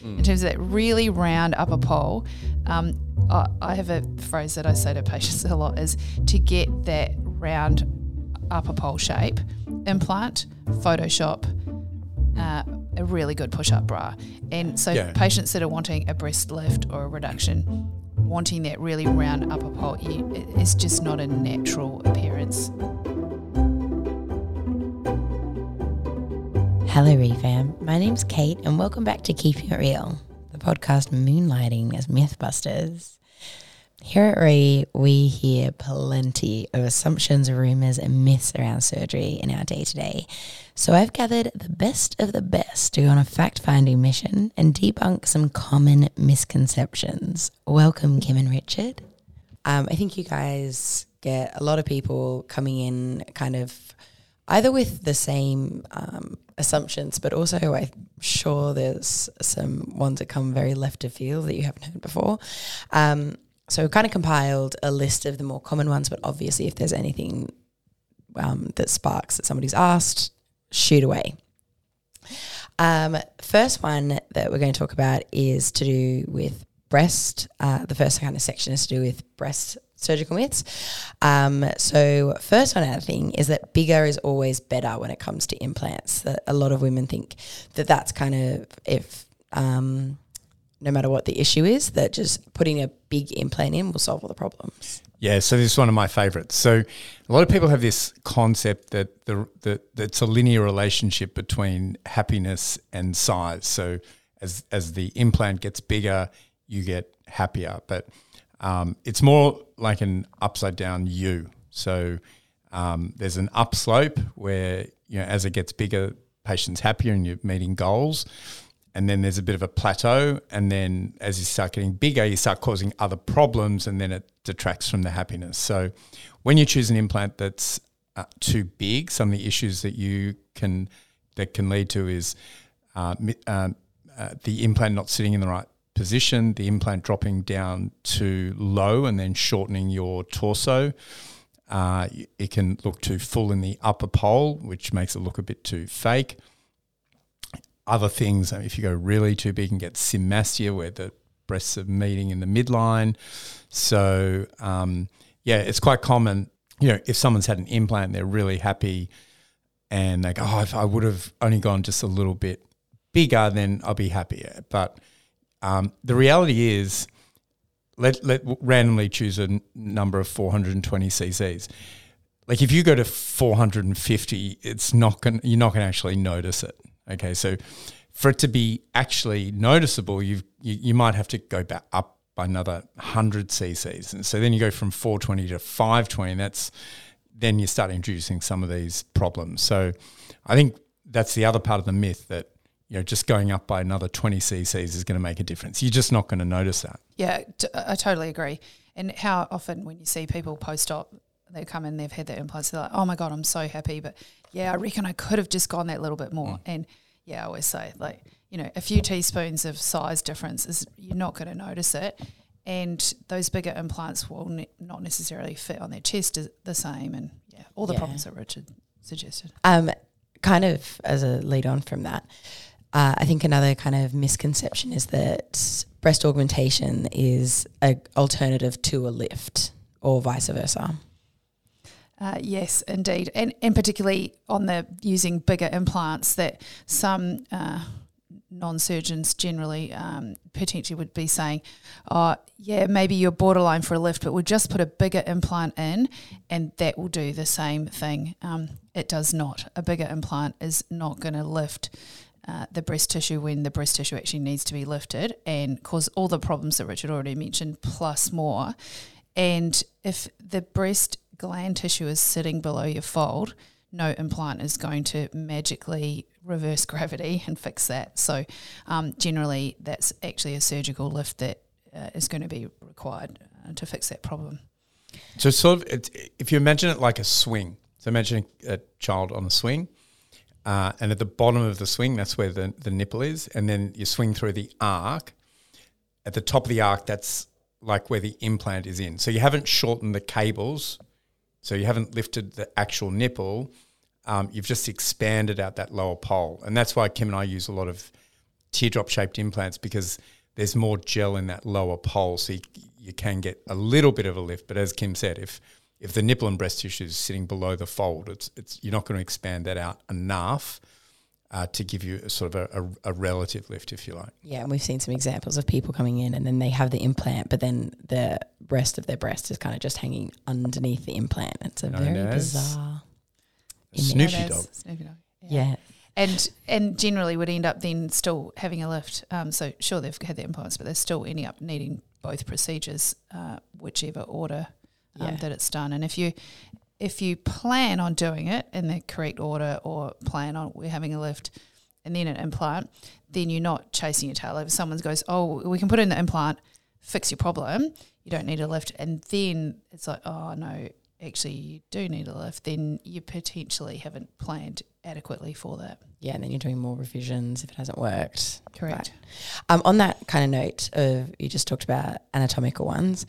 in terms of that really round upper pole. Um, I, I have a phrase that I say to patients a lot is to get that round upper pole shape implant, Photoshop, uh, a really good push up bra. And so Yeah. patients that are wanting a breast lift or a reduction, wanting that really round upper pole, it's just not a natural appearance. Hello, Refam. My name's Kate, and welcome back to Keeping It Real, the podcast moonlighting as Mythbusters. Here at Re, we hear plenty of assumptions, rumors, and myths around surgery in our day to day. So I've gathered the best of the best to go on a fact finding mission and debunk some common misconceptions. Welcome, Kim and Richard. Um, I think you guys get a lot of people coming in kind of either with the same um, assumptions, but also I'm sure there's some ones that come very left of field that you haven't heard before. Um, so kind of compiled a list of the more common ones, but obviously if there's anything um, that sparks that somebody's asked, shoot away. Um, first one that we're going to talk about is to do with breast. Uh, the first kind of section is to do with breast surgical myths. Um, so first one out of thing is that bigger is always better when it comes to implants. That a lot of women think that that's kind of if um, no matter what the issue is, that just putting a big implant in will solve all the problems. Yeah, so this is one of my favorites. So a lot of people have this concept that the that that's a linear relationship between happiness and size. So as as the implant gets bigger, you get happier, but um, it's more like an upside down U. So um, there's an upslope where you know as it gets bigger, patient's happier and you're meeting goals. And then there's a bit of a plateau. And then as you start getting bigger you start causing other problems and then it detracts from the happiness. So when you choose an implant that's uh, too big some of the issues that you can that can lead to is uh, um, uh, the implant not sitting in the right position the implant dropping down too low and then shortening your torso uh, it can look too full in the upper pole which makes it look a bit too fake other things, if you go really too big and get symmastia, where the breasts are meeting in the midline. So, um, yeah, it's quite common. You know, if someone's had an implant, they're really happy and they go, oh, if I would have only gone just a little bit bigger, then I'll be happier. But um, the reality is, let, let randomly choose a n- number of 420 cc's. Like if you go to 450, it's not gonna you're not going to actually notice it. Okay, so for it to be actually noticeable, you've, you you might have to go back up by another 100 cc's, and so then you go from 420 to 520. And that's then you start introducing some of these problems. So I think that's the other part of the myth that you know just going up by another 20 cc's is going to make a difference. You're just not going to notice that. Yeah, t- I totally agree. And how often when you see people post op, they come in, they've had their implants, they're like, oh my God, I'm so happy. But yeah, I reckon I could have just gone that little bit more. And yeah, I always say, like, you know, a few teaspoons of size difference is you're not going to notice it. And those bigger implants will ne- not necessarily fit on their chest the same. And yeah, all the Yeah. problems that Richard suggested. Um, kind of as a lead on from that, uh, I think another kind of misconception is that breast augmentation is an alternative to a lift or vice versa. Uh, yes, indeed, and and particularly on the using bigger implants that some uh, non-surgeons generally um, potentially would be saying, "Oh, yeah, maybe you're borderline for a lift, but we'll just put a bigger implant in, and that will do the same thing." Um, it does not. A bigger implant is not going to lift. Uh, the breast tissue when the breast tissue actually needs to be lifted and cause all the problems that Richard already mentioned plus more. And if the breast gland tissue is sitting below your fold, no implant is going to magically reverse gravity and fix that. So, um, generally, that's actually a surgical lift that uh, is going to be required uh, to fix that problem. So sort of, if you imagine it like a swing. So imagine a child on a swing, uh, and at the bottom of the swing, that's where the, the nipple is, and then you swing through the arc. At the top of the arc, that's like where the implant is in. So you haven't shortened the cables, so you haven't lifted the actual nipple. Um, you've just expanded out that lower pole, and that's why Kim and I use a lot of teardrop shaped implants because there's more gel in that lower pole, so you, you can get a little bit of a lift. But as Kim said, if if the nipple and breast tissue is sitting below the fold, it's it's you're not going to expand that out enough uh, to give you a sort of a, a, a, relative lift, if you like. Yeah, and we've seen some examples of people coming in and then they have the implant, but then the rest of their breast is kind of just hanging underneath the implant. It's a Known very bizarre. Snoopy dog. Snoopy dog. Yeah. yeah. And and generally would end up then still having a lift. Um, so sure they've had the implants, but they're still ending up needing both procedures, uh, whichever order um, yeah. that it's done. And if you if you plan on doing it in the correct order or plan on we're having a lift and then an implant, then you're not chasing your tail. If someone goes, oh, we can put in the implant, fix your problem, you don't need a lift, and then it's like, oh no, actually you do need a lift, then you potentially haven't planned adequately for that. Yeah, and then you're doing more revisions if it hasn't worked. Correct. But, um, on that kind of note of you just talked about anatomical ones.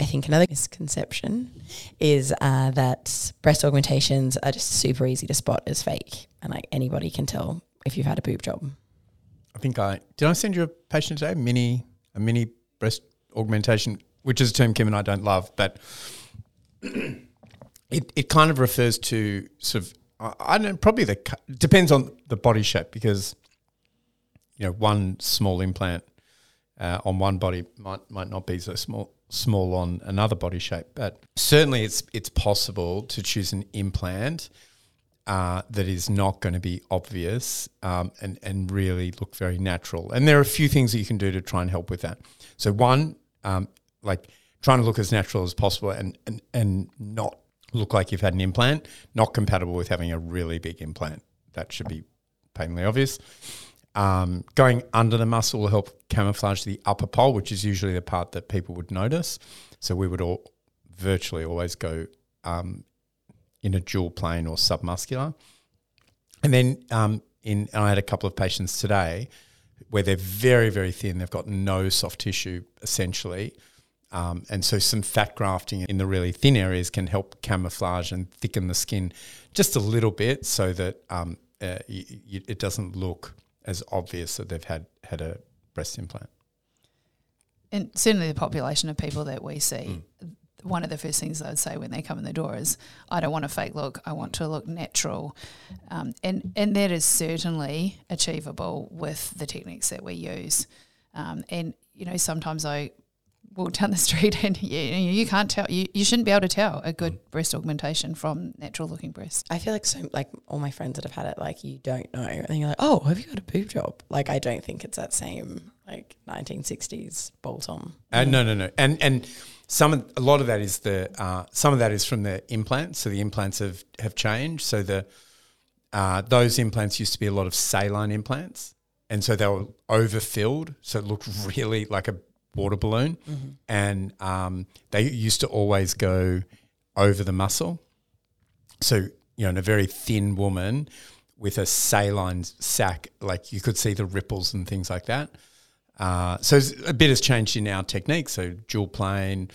I think another misconception is uh, that breast augmentations are just super easy to spot as fake, and like anybody can tell if you've had a boob job. I think I did. I send you a patient today, mini a mini breast augmentation, which is a term Kim and I don't love, but it it kind of refers to sort of I, I don't know, probably the depends on the body shape because you know one small implant uh, on one body might might not be so small small on another body shape. But certainly, it's it's possible to choose an implant uh, that is not going to be obvious um, and and really look very natural. And there are a few things that you can do to try and help with that. So one, um, like trying to look as natural as possible and and and not look like you've had an implant, not compatible with having a really big implant. That should be painfully obvious. Um, going under the muscle will help camouflage the upper pole, which is usually the part that people would notice. So we would all virtually always go um, in a dual plane or submuscular. And then um, in, I had a couple of patients today where they're very, very thin. They've got no soft tissue essentially. Um, and so some fat grafting in the really thin areas can help camouflage and thicken the skin just a little bit so that um, uh, y- y- it doesn't look as obvious that they've had had a breast implant. And certainly the population of people that we see, mm. one of the first things I'd say when they come in the door is, I don't want a fake look, I want to look natural. Um, and, and that is certainly achievable with the techniques that we use. Um, and, you know, sometimes I walk down the street and you, you can't tell you, you shouldn't be able to tell a good breast augmentation from natural looking breast i feel like so like all my friends that have had it like you don't know. And you're like oh have you got a boob job? Like i don't think it's that same like 1960s bolt on. Uh, no no no. And and some a lot of that is the uh, some of that is from the implants. So the implants have have changed. So the uh, those implants used to be a lot of saline implants. And so they were overfilled. So it looked really like a water balloon, mm-hmm. and um, they used to always go over the muscle. So you know, in a very thin woman with a saline sac, like you could see the ripples and things like that. Uh, so a bit has changed in our technique. So dual plane,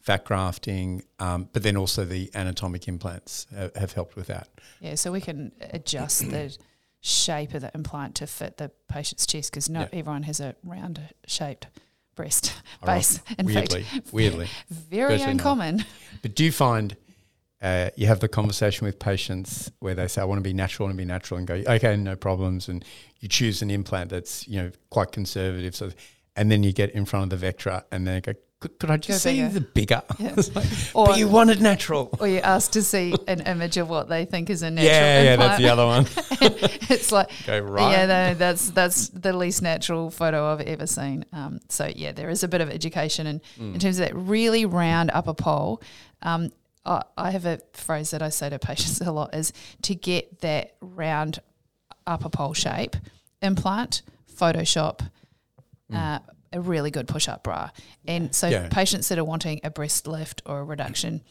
fat grafting, um, but then also the anatomic implants have, have helped with that. Yeah, so we can adjust the shape of the implant to fit the patient's chest because not yeah. everyone has a round shaped breast base. In weirdly, fact, weirdly, very uncommon. Not. But do you find uh, you have the conversation with patients where they say, "I want to be natural and be natural," and go, "Okay, no problems," and you choose an implant that's you know quite conservative, so and then you get in front of the Vectra and they go, could, could I just see the bigger? Yeah. like, or, but you wanted natural. Or you ask to see an image of what they think is a natural Yeah, yeah, that's the other one. it's like, Go right. yeah, no, that's, that's the least natural photo I've ever seen. Um, so, yeah, there is a bit of education in, mm. in terms of that really round upper pole. Um, I, I have a phrase that I say to patients a lot is to get that round upper pole shape implant, Photoshop, mm. uh, a really good push up bra. And so yeah. patients that are wanting a breast lift or a reduction,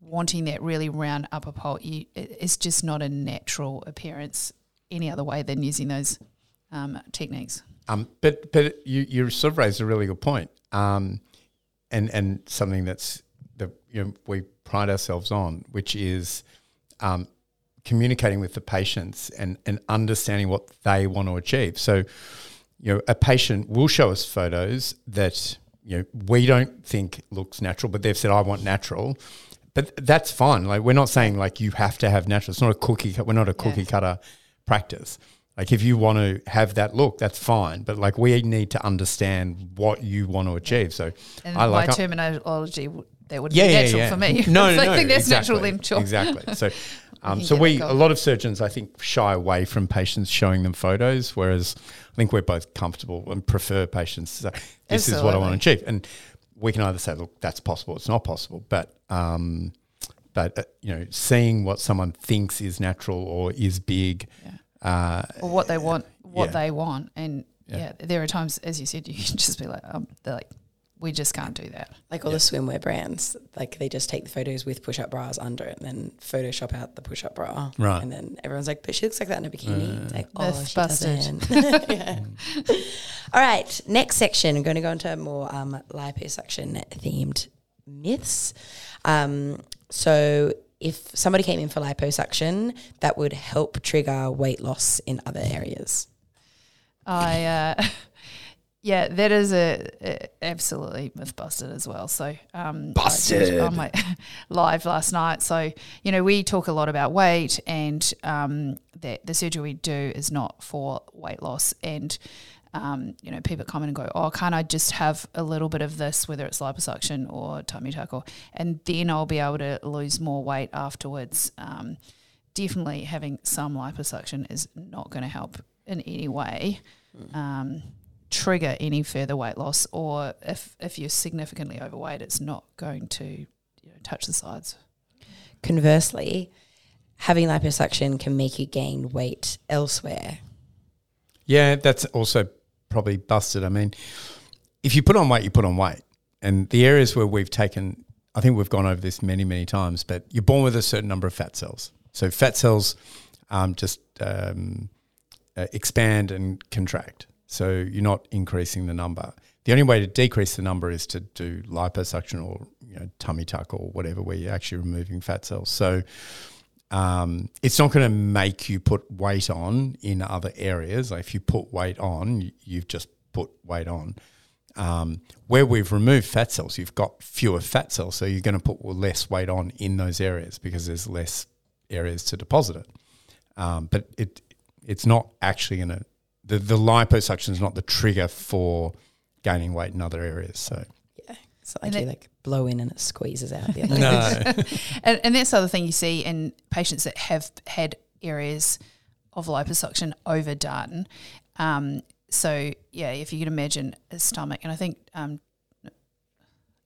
wanting that really round upper pole, you, it's just not a natural appearance any other way than using those um, techniques. Um, but but you you sort of raised a really good point, um, and and something that's that you know, we pride ourselves on, which is um, communicating with the patients and and understanding what they want to achieve. So you know, a patient will show us photos that you know we don't think looks natural, but they've said, "I want natural." But that's fine. Like we're not saying like you have to have natural. It's not a cookie. cut- We're not a cookie cutter practice. Like if you want to have that look, that's fine. But like we need to understand what you want to achieve. So And I like my terminology, that would yeah, be natural yeah. for me. No, no, no, think that's exactly, natural, then sure. Exactly. So, um, so we a lot of surgeons, I think, shy away from patients showing them photos, whereas I think we're both comfortable and prefer patients to say, "This is what I want to achieve," and we can either say, "Look, that's possible," it's not possible, but. Um, but uh, you know, seeing what someone thinks is natural or is big, uh, or what they want, what Yeah. they want, and Yeah. yeah. there are times, as you said, you can just be like, um, they're like, we just can't do that. Like all the swimwear brands, like they just take the photos with push up bras under it and then Photoshop out the push up bra. Right. And then everyone's like, but she looks like that in a bikini. It's like, oh, she busted. doesn't. Yeah. All right. Next section, I'm going to go into more um, liposuction themed myths. Um, so if somebody came in for liposuction, that would help trigger weight loss in other areas. I, uh, yeah, that is a, a absolutely myth busted as well. So, um, Busted. on my live last night. So, you know, we talk a lot about weight, and um, that the surgery we do is not for weight loss. And um, you know, people come in and go, "Oh, can't I just have a little bit of this, whether it's liposuction or tummy tuck, or and then I'll be able to lose more weight afterwards." Um, definitely having some liposuction is not going to help in any way um, trigger any further weight loss, or if if you're significantly overweight, it's not going to you know, touch the sides. Conversely, having liposuction can make you gain weight elsewhere. Yeah, that's also probably busted. I mean, if you put on weight, you put on weight. And the areas where we've taken, I think we've gone over this many, many times, but you're born with a certain number of fat cells. So fat cells um, just um, uh, expand and contract. So you're not increasing the number. The only way to decrease the number is to do liposuction or you know, tummy tuck or whatever, where you're actually removing fat cells. So um, it's not going to make you put weight on in other areas. Like if you put weight on, you- you've just put weight on. Um, where we've removed fat cells, you've got fewer fat cells, so you're going to put less weight on in those areas because there's less areas to deposit it. Um, but it it's not actually going to the the liposuction is not the trigger for gaining weight in other areas. So Yeah. It's not like And you like blow in and it squeezes out the other no, And, and that's the other thing you see in patients that have had areas of liposuction overdone. Um, so yeah, if you can imagine a stomach, and I think um,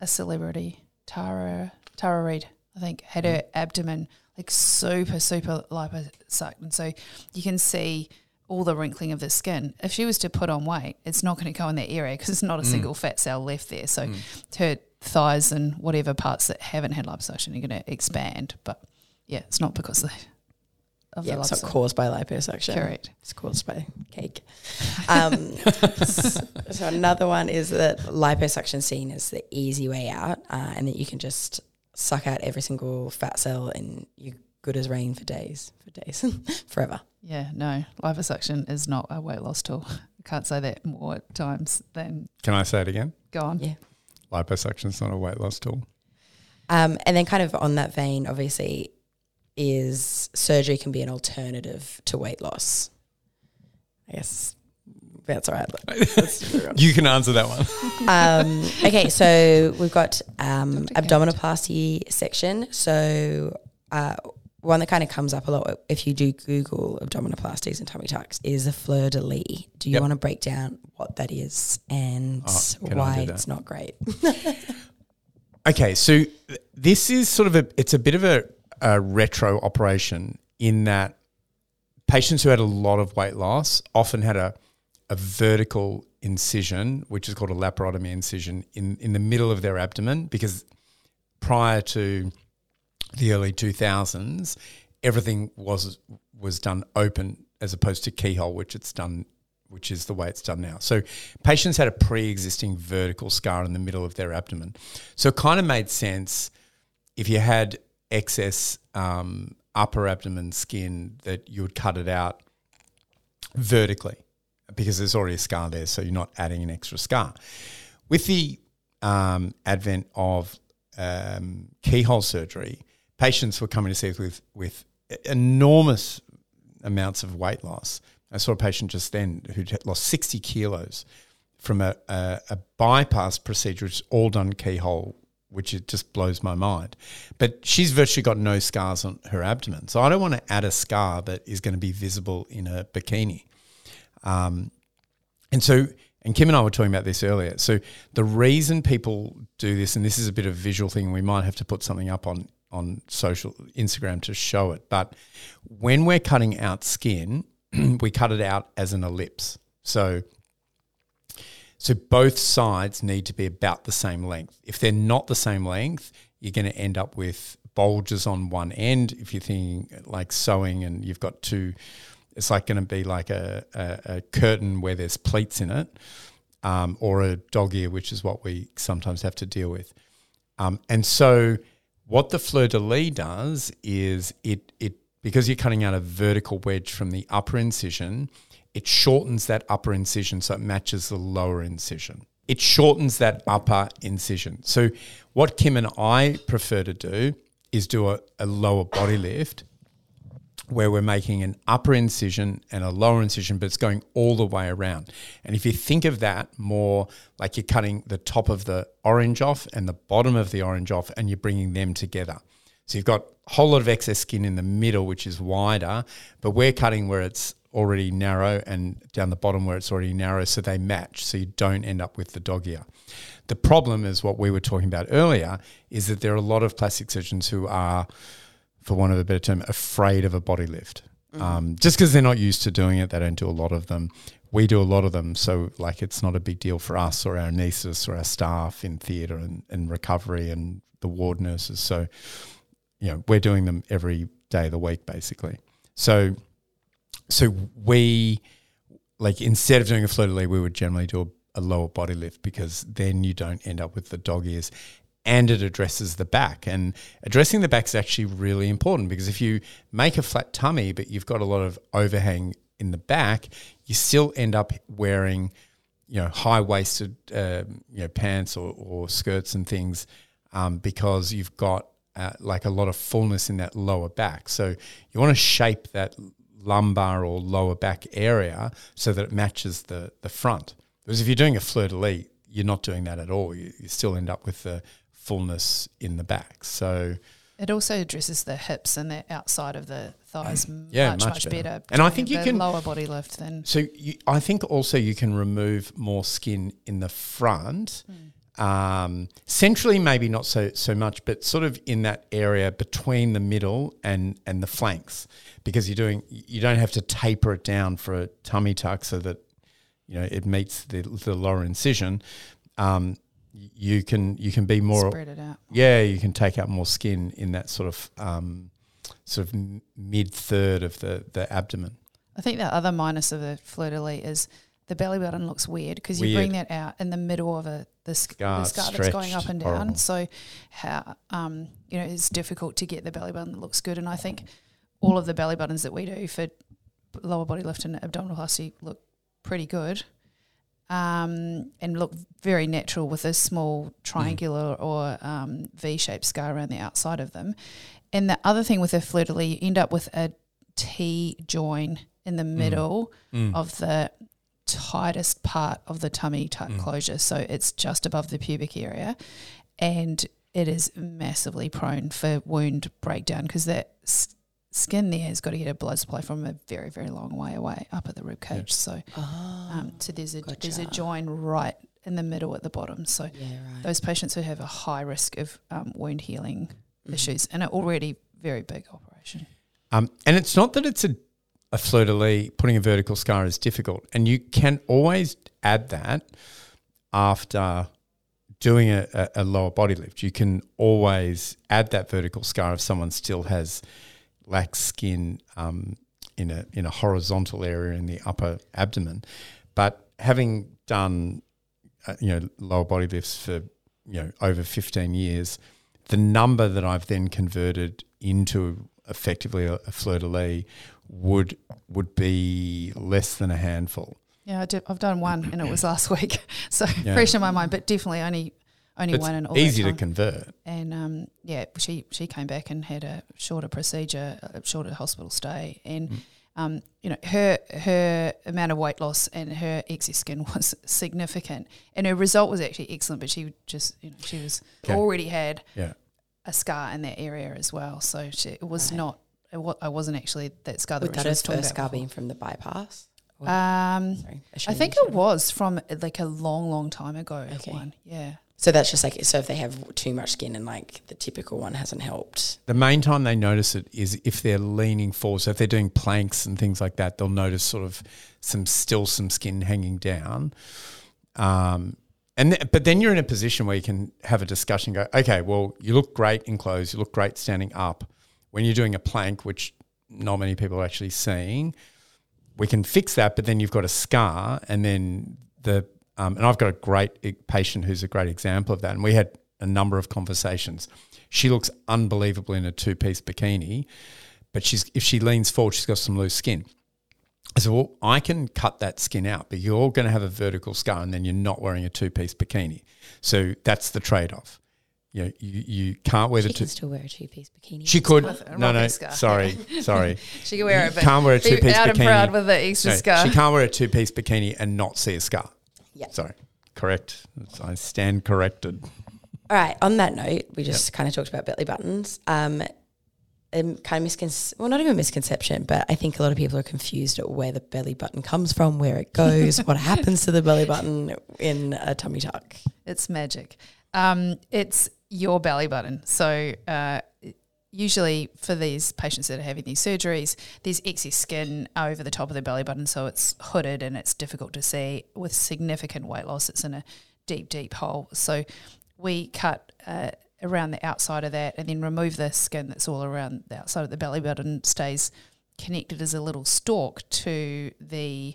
a celebrity, Tara Tara Reid, I think had her abdomen like super super liposuction. and so you can see all the wrinkling of the skin. If she was to put on weight, it's not going to go in that area because it's not a single fat cell left there. So her thighs and whatever parts that haven't had liposuction are going to expand. But yeah, it's not because of the, of Yeah, the it's not caused by liposuction. Correct. It's caused by cake. Um, so another one is that liposuction seen as the easy way out, uh, and that you can just suck out every single fat cell and you're good as rain for days, for days, forever. Yeah, no, liposuction is not a weight loss tool. I can't say that more times than can I say it again? go on. Yeah. Liposuction is not a weight loss tool. Um, and then, kind of on that vein, obviously, is surgery can be an alternative to weight loss. I guess that's all right. Let's move on. You can answer that one. um, okay, so we've got um, abdominoplasty section. So uh, one that kind of comes up a lot if you do Google abdominoplasties and tummy tucks is a fleur de lis. Do you Yep. want to break down what that is and Oh, why it's not great? Okay, so this is sort of a it's a bit of a, a retro operation in that patients who had a lot of weight loss often had a a vertical incision, which is called a laparotomy incision in in the middle of their abdomen because prior to the early 2000s everything was was done open as opposed to keyhole which it's done which is the way it's done now. So patients had a pre-existing vertical scar in the middle of their abdomen. So it kind of made sense if you had excess um, upper abdomen skin that you would cut it out vertically because there's already a scar there, so you're not adding an extra scar. With the um, advent of um, keyhole surgery, patients were coming to see us with with enormous amounts of weight loss. I saw a patient just then who lost 60 kilos from a, a, a bypass procedure, which is all done keyhole, which it just blows my mind. But she's virtually got no scars on her abdomen. So I don't want to add a scar that is going to be visible in a bikini. Um, and so, and Kim and I were talking about this earlier. So the reason people do this, and this is a bit of a visual thing, we might have to put something up on on social Instagram to show it. But when we're cutting out skin, we cut it out as an ellipse. So so both sides need to be about the same length. If they're not the same length, you're going to end up with bulges on one end. If you're thinking like sewing and you've got two, it's like going to be like a, a, a, curtain where there's pleats in it, um, or a dog ear, which is what we sometimes have to deal with. Um, and so what the fleur de lis does is it it because you're cutting out a vertical wedge from the upper incision, it shortens that upper incision so it matches the lower incision. It shortens that upper incision. So what Kim and I prefer to do is do a, a lower body lift where we're making an upper incision and a lower incision, but it's going all the way around. And if you think of that more like you're cutting the top of the orange off and the bottom of the orange off, and you're bringing them together. So you've got a whole lot of excess skin in the middle, which is wider, but we're cutting where it's already narrow and down the bottom where it's already narrow, so they match, so you don't end up with the dog ear. The problem is what we were talking about earlier is that there are a lot of plastic surgeons who are for want of a better term, afraid of a body lift. Mm-hmm. Um, just because they're not used to doing it, they don't do a lot of them. We do a lot of them, so like it's not a big deal for us or our anaesthetists or our staff in theatre and, and recovery and the ward nurses. So, you know, we're doing them every day of the week, basically. So, so we like instead of doing a fleur de lis, we would generally do a, a lower body lift because then you don't end up with the dog ears and it addresses the back. And addressing the back is actually really important because if you make a flat tummy, but you've got a lot of overhang in the back, you still end up wearing, you know, high waisted, uh, you know, pants or, or skirts and things um, because you've got uh, like a lot of fullness in that lower back. So you want to shape that lumbar or lower back area so that it matches the the front. Because if you're doing a fleur de lis, you're not doing that at all. You, you still end up with the fullness in the back. So it also addresses the hips and the outside of the thighs yeah, much, much, much better. better. And I think you can lower body lift then. so. You, I think also you can remove more skin in the front. Mm. Um, centrally, maybe not so so much, but sort of in that area between the middle and and the flanks, because you're doing you don't have to taper it down for a tummy tuck so that you know it meets the the lower incision. Um, you can you can be more spread it out. Yeah, you can take out more skin in that sort of um, sort of mid third of the the abdomen. I think the other minus of the fleur de lis is the belly button looks weird because you bring that out in the middle of a the, scar, the scar that's going up and down. Horrible. So how um, you know it's difficult to get the belly button that looks good. And I think all of the belly buttons that we do for lower body lift and abdominal abdominoplasty look pretty good um, and look very natural with a small triangular mm. or um, V-shaped scar around the outside of them. And the other thing with a fleur de lis, you end up with a T join in the mm. middle mm. of the tightest part of the tummy tuck mm. closure. So it's just above the pubic area, and it is massively prone for wound breakdown because that skin there has got to get a blood supply from a very very long way away up at the rib cage. Yeah. So, oh, um, so there's a gotcha. there's a join right in the middle at the bottom. So yeah, right. those patients who have a high risk of um, wound healing mm-hmm. issues and are already very big operation. Um, and it's not that it's a a fleur de lis, putting a vertical scar is difficult, and you can always add that after doing a, a, a lower body lift. You can always add that vertical scar if someone still has lack skin um, in a in a horizontal area in the upper abdomen. But having done uh, you know lower body lifts for you know over 15 years, the number that I've then converted into effectively a, a fleur de lis would would be less than a handful. Yeah, I I've done one, and it was last week, so Yeah. fresh in my mind. But definitely only only It's one in all easy to convert. and um, yeah, she she came back and had a shorter procedure, a shorter hospital stay, and Mm. um, you know her her amount of weight loss and her excess skin was significant, and her result was actually excellent. But she just you know she was Okay. already had Yeah. a scar in that area as well, so she, it was Right. not. It wa- I wasn't actually that scar that Would she that was have first about scar before. been from the bypass? Um, Sorry, I think it was from like a long, long time ago. Okay. One, yeah. So that's just like so if they have too much skin and like the typical one hasn't helped. The main time they notice it is if they're leaning forward. So if they're doing planks and things like that, they'll notice sort of some still some skin hanging down. Um, and th- but then you're in a position where you can have a discussion. Go, okay, well, you look great in clothes. You look great standing up. When you're doing a plank, which not many people are actually seeing, we can fix that. But then you've got a scar, and then the um, and I've got a great patient who's a great example of that. And we had a number of conversations. She looks unbelievable in a two piece bikini, but she's if she leans forward, she's got some loose skin. I said, well, I can cut that skin out, but you're going to have a vertical scar, and then you're not wearing a two piece bikini. So that's the trade off. You, know, you you can't wear the She two. can still wear a two piece bikini. She could. No, no. scar. Sorry, sorry. She can wear it, but can't wear a two-piece out and bikini. proud with the extra No, scar. She can't wear a two piece bikini and not see a scar. Yeah. Sorry. Correct. I stand corrected. All right. On that note, we just kind of talked about belly buttons. Um, um, kind of miscon well, not even misconception, but I think a lot of people are confused at where the belly button comes from, where it goes, what happens to the belly button in a tummy tuck. It's magic. Um, it's your belly button. So uh, usually for these patients that are having these surgeries, there's excess skin over the top of the belly button, so it's hooded and it's difficult to see. With significant weight loss, it's in a deep, deep hole. So we cut. Uh, around the outside of that and then remove the skin that's all around the outside of the belly button stays connected as a little stalk to the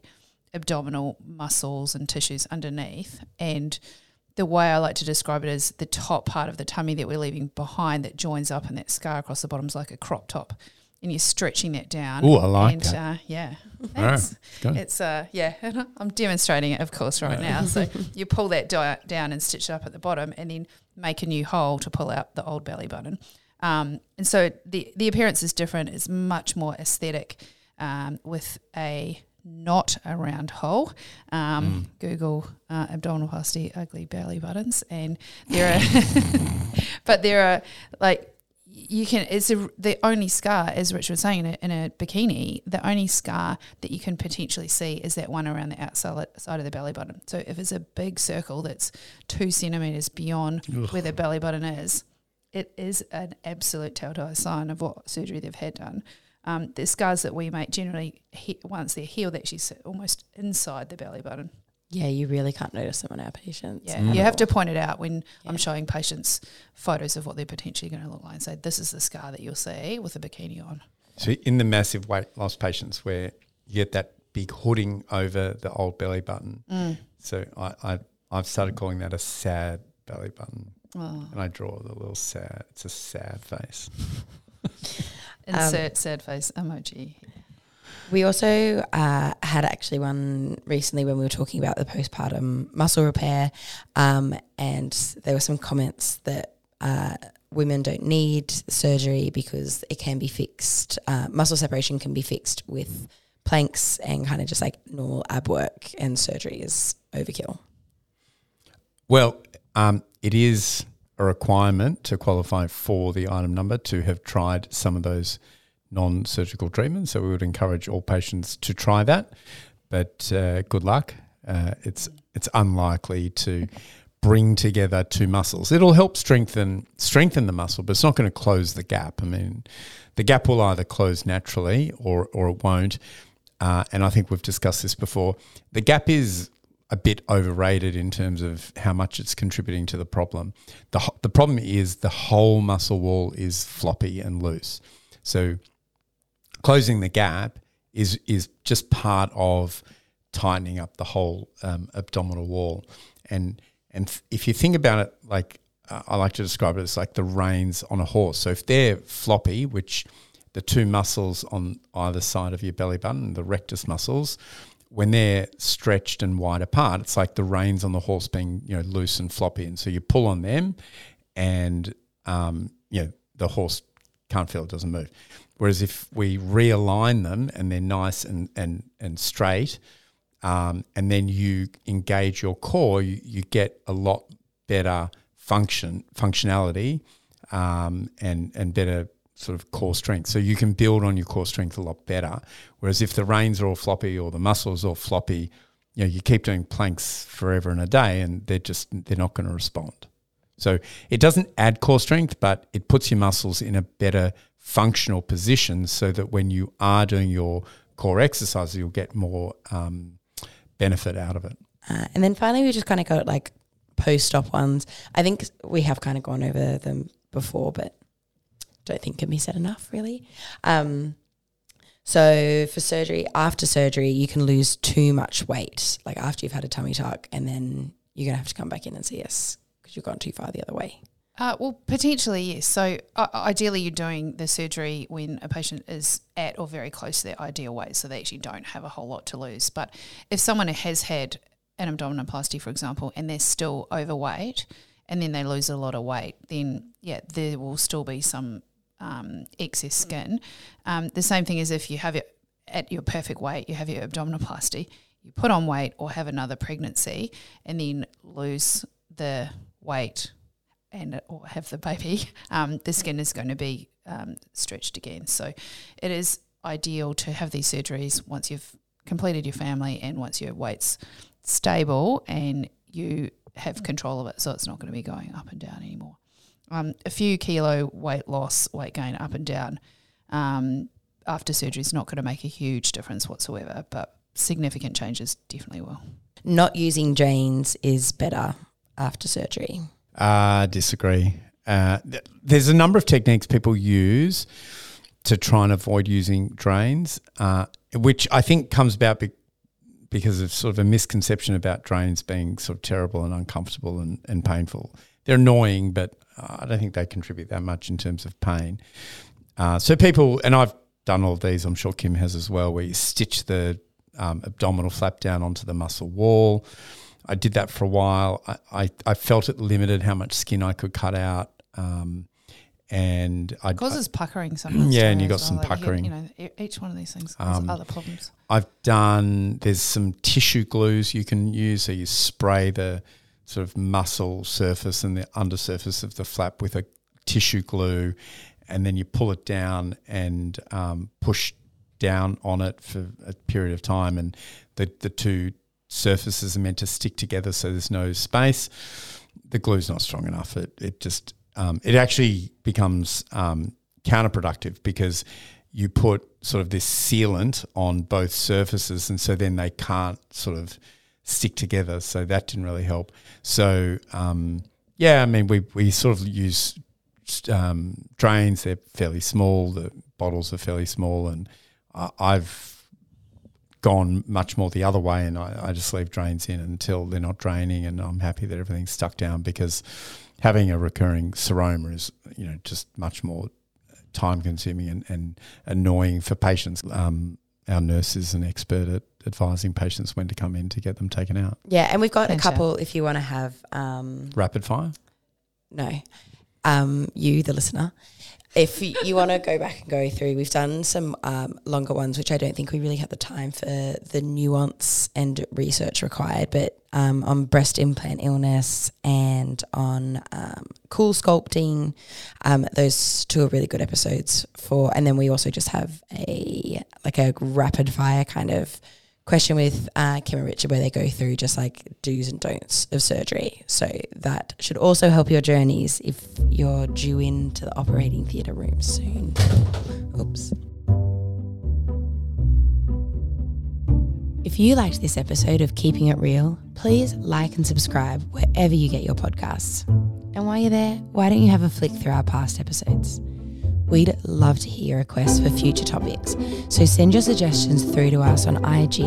abdominal muscles and tissues underneath and the way I like to describe it is the top part of the tummy that we're leaving behind that joins up and that scar across the bottom is like a crop top. And you're stretching that down. Ooh, I like and, that. Uh, yeah. All right, Thanks. good. It's uh yeah, I'm demonstrating it of course right now. So you pull that di- down and stitch it up at the bottom and then make a new hole to pull out the old belly button. Um, and so the the appearance is different. It's much more aesthetic um, with a not a round hole. Um, Google uh, abdominoplasty ugly belly buttons, and there are, but there are like you can. It's a, the only scar, as Richard was saying, in a, in a bikini. The only scar that you can potentially see is that one around the outside side of the belly button. So if it's a big circle that's two centimeters beyond where the belly button is, it is an absolute telltale sign of what surgery they've had done. Um, the scars that we make generally, he, once they're healed, they actually sit almost inside the belly button. Yeah, you really can't notice them on our patients. Yeah, Mm. you have to point it out when I'm showing patients photos of what they're potentially going to look like and say, this is the scar that you'll see with a bikini on. So in the massive weight loss patients where you get that big hooding over the old belly button. Mm. So I, I I've started calling that a sad belly button. Oh. And I draw the little sad it's a sad face. Insert sad face emoji. We also uh, had actually one recently when we were talking about the postpartum muscle repair, um, and there were some comments that uh, women don't need surgery because it can be fixed. Uh, muscle separation can be fixed with planks and kind of just like normal ab work, and surgery is overkill. Well, um, it is a requirement to qualify for the item number to have tried some of those non-surgical treatments. So we would encourage all patients to try that. But uh, good luck. Uh, it's it's unlikely to bring together two muscles. It'll help strengthen strengthen the muscle, but it's not going to close the gap. I mean, the gap will either close naturally or or it won't. Uh, and I think we've discussed this before. The gap is a bit overrated in terms of how much it's contributing to the problem. The, the problem is the whole muscle wall is floppy and loose. So closing the gap is is just part of tightening up the whole um, abdominal wall. And and if you think about it, like uh, I like to describe it as like the reins on a horse. So if they're floppy, which the two muscles on either side of your belly button, the rectus muscles, when they're stretched and wide apart, it's like the reins on the horse being you know loose and floppy, and so you pull on them, and um, you know the horse can't feel it doesn't move. Whereas if we realign them and they're nice and and and straight, um, and then you engage your core, you, you get a lot better function functionality um, and and better sort of core strength. So you can build on your core strength a lot better. Whereas if the reins are all floppy or the muscles are all floppy, you know, you keep doing planks forever and a day and they're just they're not going to respond. So it doesn't add core strength, but it puts your muscles in a better functional position so that when you are doing your core exercises, you'll get more um, benefit out of it. Uh, and then finally, we just kind of got like post op ones. I think we have kind of gone over them before, but don't think can be said enough, really. Um, so for surgery, after surgery, you can lose too much weight, like after you've had a tummy tuck, and then you're gonna have to come back in and see us because you've gone too far the other way. Uh, well, potentially, yes. So, uh, ideally, you're doing the surgery when a patient is at or very close to their ideal weight, so they actually don't have a whole lot to lose. But if someone has had an abdominoplasty, for example, and they're still overweight, and then they lose a lot of weight, then yeah, there will still be some um, excess skin. Um, the same thing as if you have it at your perfect weight, you have your abdominoplasty, you put on weight or have another pregnancy, and then lose the weight and or have the baby, um, the skin is going to be um, stretched again. So it is ideal to have these surgeries once you've completed your family and once your weight's stable and you have control of it, so it's not going to be going up and down anymore. Um, a few kilo weight loss, weight gain up and down um, after surgery is not going to make a huge difference whatsoever, but significant changes definitely will. Not using drains is better after surgery. Uh, disagree. Uh, th- there's a number of techniques people use to try and avoid using drains, uh, which I think comes about be- because of sort of a misconception about drains being sort of terrible and uncomfortable and, and painful. They're annoying, but I don't think they contribute that much in terms of pain. Uh, so people, and I've done all of these, I'm sure Kim has as well, where you stitch the um, abdominal flap down onto the muscle wall. I did that for a while. I, I, I felt it limited how much skin I could cut out. Um, and I causes puckering sometimes. Yeah, and you got as some. Like, puckering. You know, each one of these things causes Um, other problems. I've done. There's some tissue glues you can use. So you spray the sort of muscle surface and the undersurface of the flap with a tissue glue, and then you pull it down and um, push down on it for a period of time, and the the two surfaces are meant to stick together, so there's no space. The glue's not strong enough. It it just um, it actually becomes um, counterproductive because you put sort of this sealant on both surfaces, and so then they can't sort of stick together. So that didn't really help. So um, yeah, I mean, we we sort of use um, drains. They're fairly small. The bottles are fairly small, and I, I've gone much more the other way, and I, I just leave drains in until they're not draining, and I'm happy that everything's stuck down because having a recurring seroma is you know just much more time consuming and, and annoying for patients. Um, our nurse is an expert at advising patients when to come in to get them taken out. Yeah, and we've got Thanks, a couple if you want to have um, Rapid fire. no, um, you the listener. If y- you want to go back and go through, we've done some um, longer ones, which I don't think we really had the time for the nuance and research required. But um, on breast implant illness and on um, CoolSculpting, um, those two are really good episodes for. And then we also just have a like a rapid fire kind of question with uh, Kim and Richard where they go through just like do's and don'ts of surgery. So that should also help your journeys if you're due into the operating theatre room soon. Oops. If you liked this episode of Keeping It Real, please like and subscribe wherever you get your podcasts. And while you're there, why don't you have a flick through our past episodes? We'd love to hear your requests for future topics, so send your suggestions through to us on IG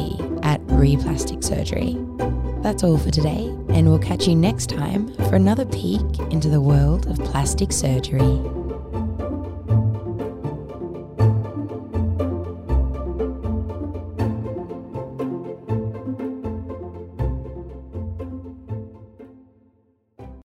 at Replastic Surgery. That's all for today, and we'll catch you next time for another peek into the world of plastic surgery.